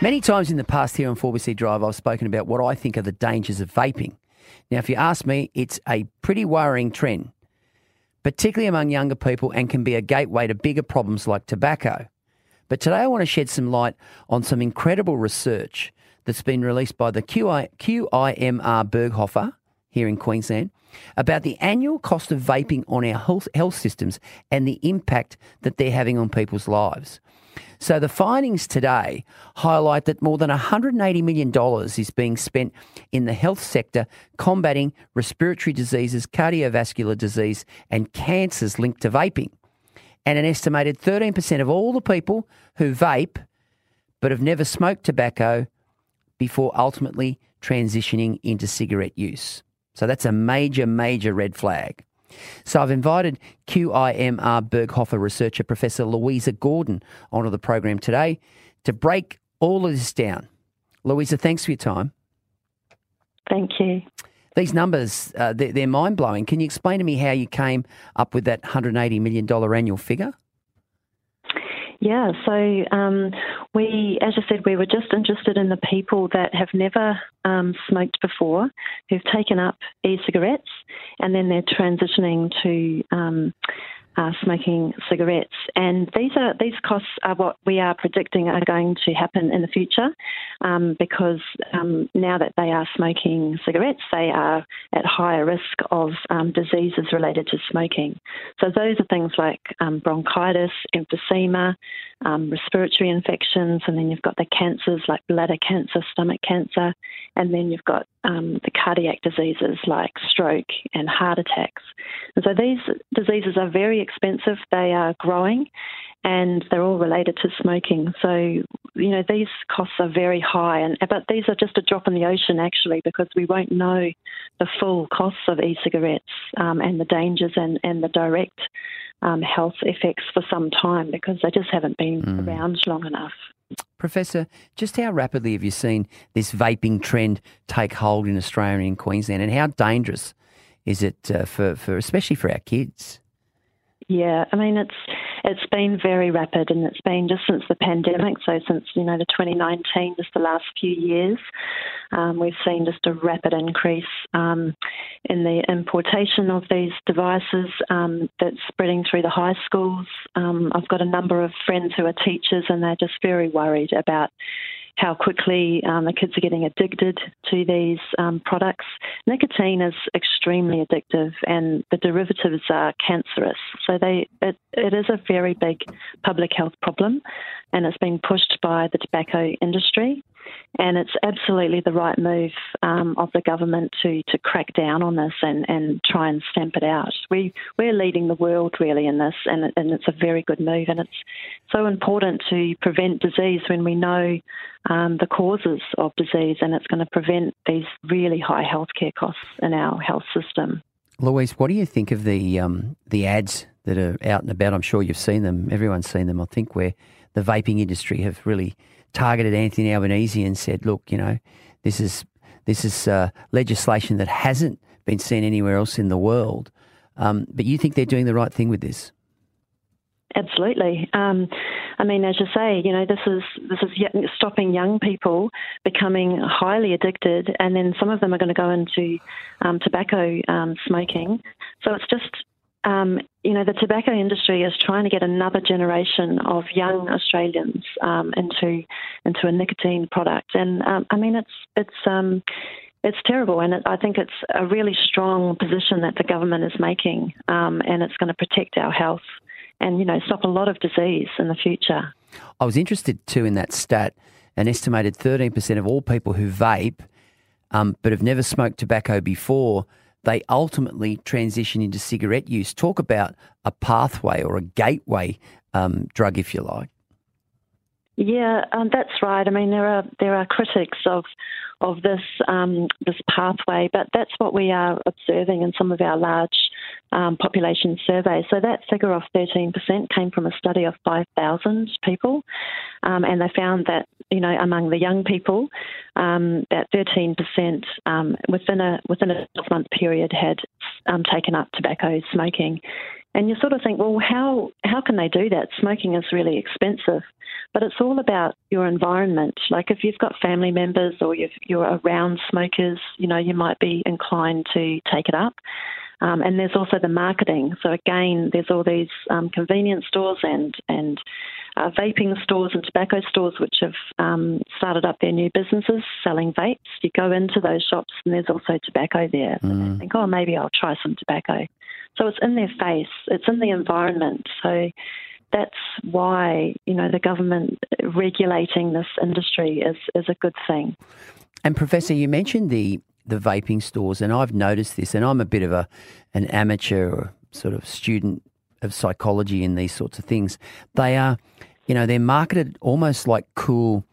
Many times in the past here on 4BC Drive, I've spoken about what I think are the dangers of vaping. Now, if you ask me, it's a pretty worrying trend, particularly among younger people, and can be a gateway to bigger problems like tobacco. But today I want to shed some light on some incredible research that's been released by the QI, QIMR Berghofer here in Queensland about the annual cost of vaping on our health, health systems and the impact that they're having on people's lives. So the findings today highlight that more than $180 million is being spent in the health sector combating respiratory diseases, cardiovascular disease, and cancers linked to vaping. And an estimated 13% of all the people who vape but have never smoked tobacco before ultimately transitioning into cigarette use. So that's a major, major red flag. So I've invited QIMR Berghofer researcher Professor Louisa Gordon onto the program today to break all of this down. Louisa, thanks for your time. Thank you. These numbers, uh, they're, they're mind blowing. Can you explain to me how you came up with that $180 million annual figure? Yeah, so um, we, as I said, we were just interested in the people that have never um, smoked before, who've taken up e-cigarettes, and then they're transitioning to um, uh, smoking cigarettes. And these are these costs are what we are predicting are going to happen in the future, um, because um, now that they are smoking cigarettes, they are at higher risk of um, diseases related to smoking. So those are things like um, bronchitis, emphysema, um, respiratory infections, and then you've got the cancers like bladder cancer, stomach cancer, and then you've got um, the cardiac diseases like stroke and heart attacks. And so these diseases are very expensive, they are growing, and they're all related to smoking. So, you know, these costs are very high, and but these are just a drop in the ocean actually, because we won't know the full costs of e-cigarettes um, and the dangers and, and the direct um, health effects for some time because they just haven't been mm. around long enough. Professor, just how rapidly have you seen this vaping trend take hold in Australia and in Queensland, and how dangerous is it uh, for, for especially for our kids? Yeah, I mean it's it's been very rapid, and it's been just since the pandemic. So since you know the 2019, just the last few years, um, we've seen just a rapid increase um, in the importation of these devices um, that's spreading through the high schools. Um, I've got a number of friends who are teachers, and they're just very worried about how quickly um, the kids are getting addicted to these um, products. Nicotine is extremely addictive, and the derivatives are cancerous. So they it, it is a very big public health problem, and it's been pushed by the tobacco industry. And it's absolutely the right move um, of the government to, to crack down on this and, and try and stamp it out. We, we're leading the world really in this, and, and it's a very good move. And it's so important to prevent disease when we know um, the causes of disease, and it's going to prevent these really high healthcare costs in our health system. Louise, what do you think of the um, the ads that are out and about? I'm sure you've seen them. Everyone's seen them. I think where the vaping industry have really targeted Anthony Albanese and said, "Look, you know, this is this is uh, legislation that hasn't been seen anywhere else in the world." Um, but you think they're doing the right thing with this? Absolutely. Um, I mean, as you say, you know, this is this is stopping young people becoming highly addicted, and then some of them are going to go into um, tobacco um, smoking. So it's just um, you know, the tobacco industry is trying to get another generation of young Australians um, into into a nicotine product, and um, I mean, it's it's um, it's terrible, and it, I think it's a really strong position that the government is making, um, and it's going to protect our health and you know stop a lot of disease in the future. I was interested too in that stat. An estimated 13% of all people who vape, um, but have never smoked tobacco before they ultimately transition into cigarette use. Talk about a pathway or a gateway um, drug, if you like. Yeah, um, that's right. I mean, there are there are critics of of this um, this pathway, but that's what we are observing in some of our large um, population surveys. So that figure of 13% came from a study of 5,000 people, um, and they found that you know among the young people, um, that 13% um, within a within a 12 month period had um, taken up tobacco smoking. And you sort of think, well, how how can they do that? Smoking is really expensive. but it's all about your environment. Like if you've got family members or you are around smokers, you know, you might be inclined to take it up. Um, and there's also the marketing. So again, there's all these um, convenience stores and and uh, vaping stores and tobacco stores which have um, started up their new businesses selling vapes. You go into those shops and there's also tobacco there. Mm. I think, oh, maybe I'll try some tobacco. So it's in their face. It's in the environment. So that's why you know the government regulating this industry is is a good thing. And Professor, you mentioned the the vaping stores, and I've noticed this, and I'm a bit of a an amateur or sort of student of psychology in these sorts of things. They are, you know, they're marketed almost like cool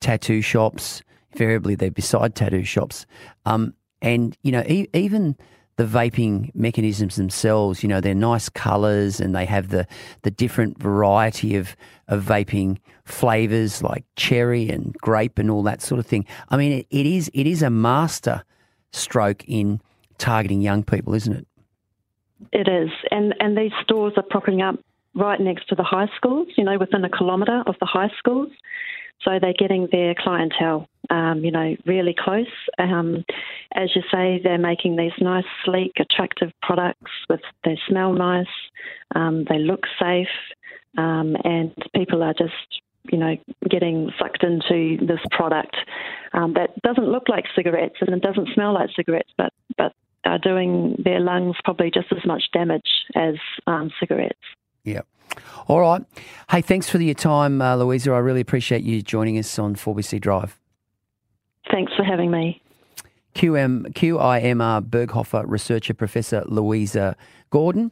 tattoo shops. Invariably, they're beside tattoo shops, um, and you know, e- even the vaping mechanisms themselves, you know, they're nice colours and they have the, the different variety of, of vaping flavours like cherry and grape and all that sort of thing. I mean, it, it is it is a master stroke in targeting young people, isn't it? It is, and and these stores are propping up right next to the high schools. You know, within a kilometre of the high schools, so they're getting their clientele, um, you know, really close. Um, as you say, they're making these nice, sleek, attractive products. With they smell nice, um, they look safe, um, and people are just you know, getting sucked into this product um, that doesn't look like cigarettes and it doesn't smell like cigarettes, but but are doing their lungs probably just as much damage as um, cigarettes. Yeah. All right. Hey, thanks for your time, uh, Louisa. I really appreciate you joining us on 4BC Drive. Thanks for having me. QM, QIMR Berghofer researcher Professor Louisa Gordon.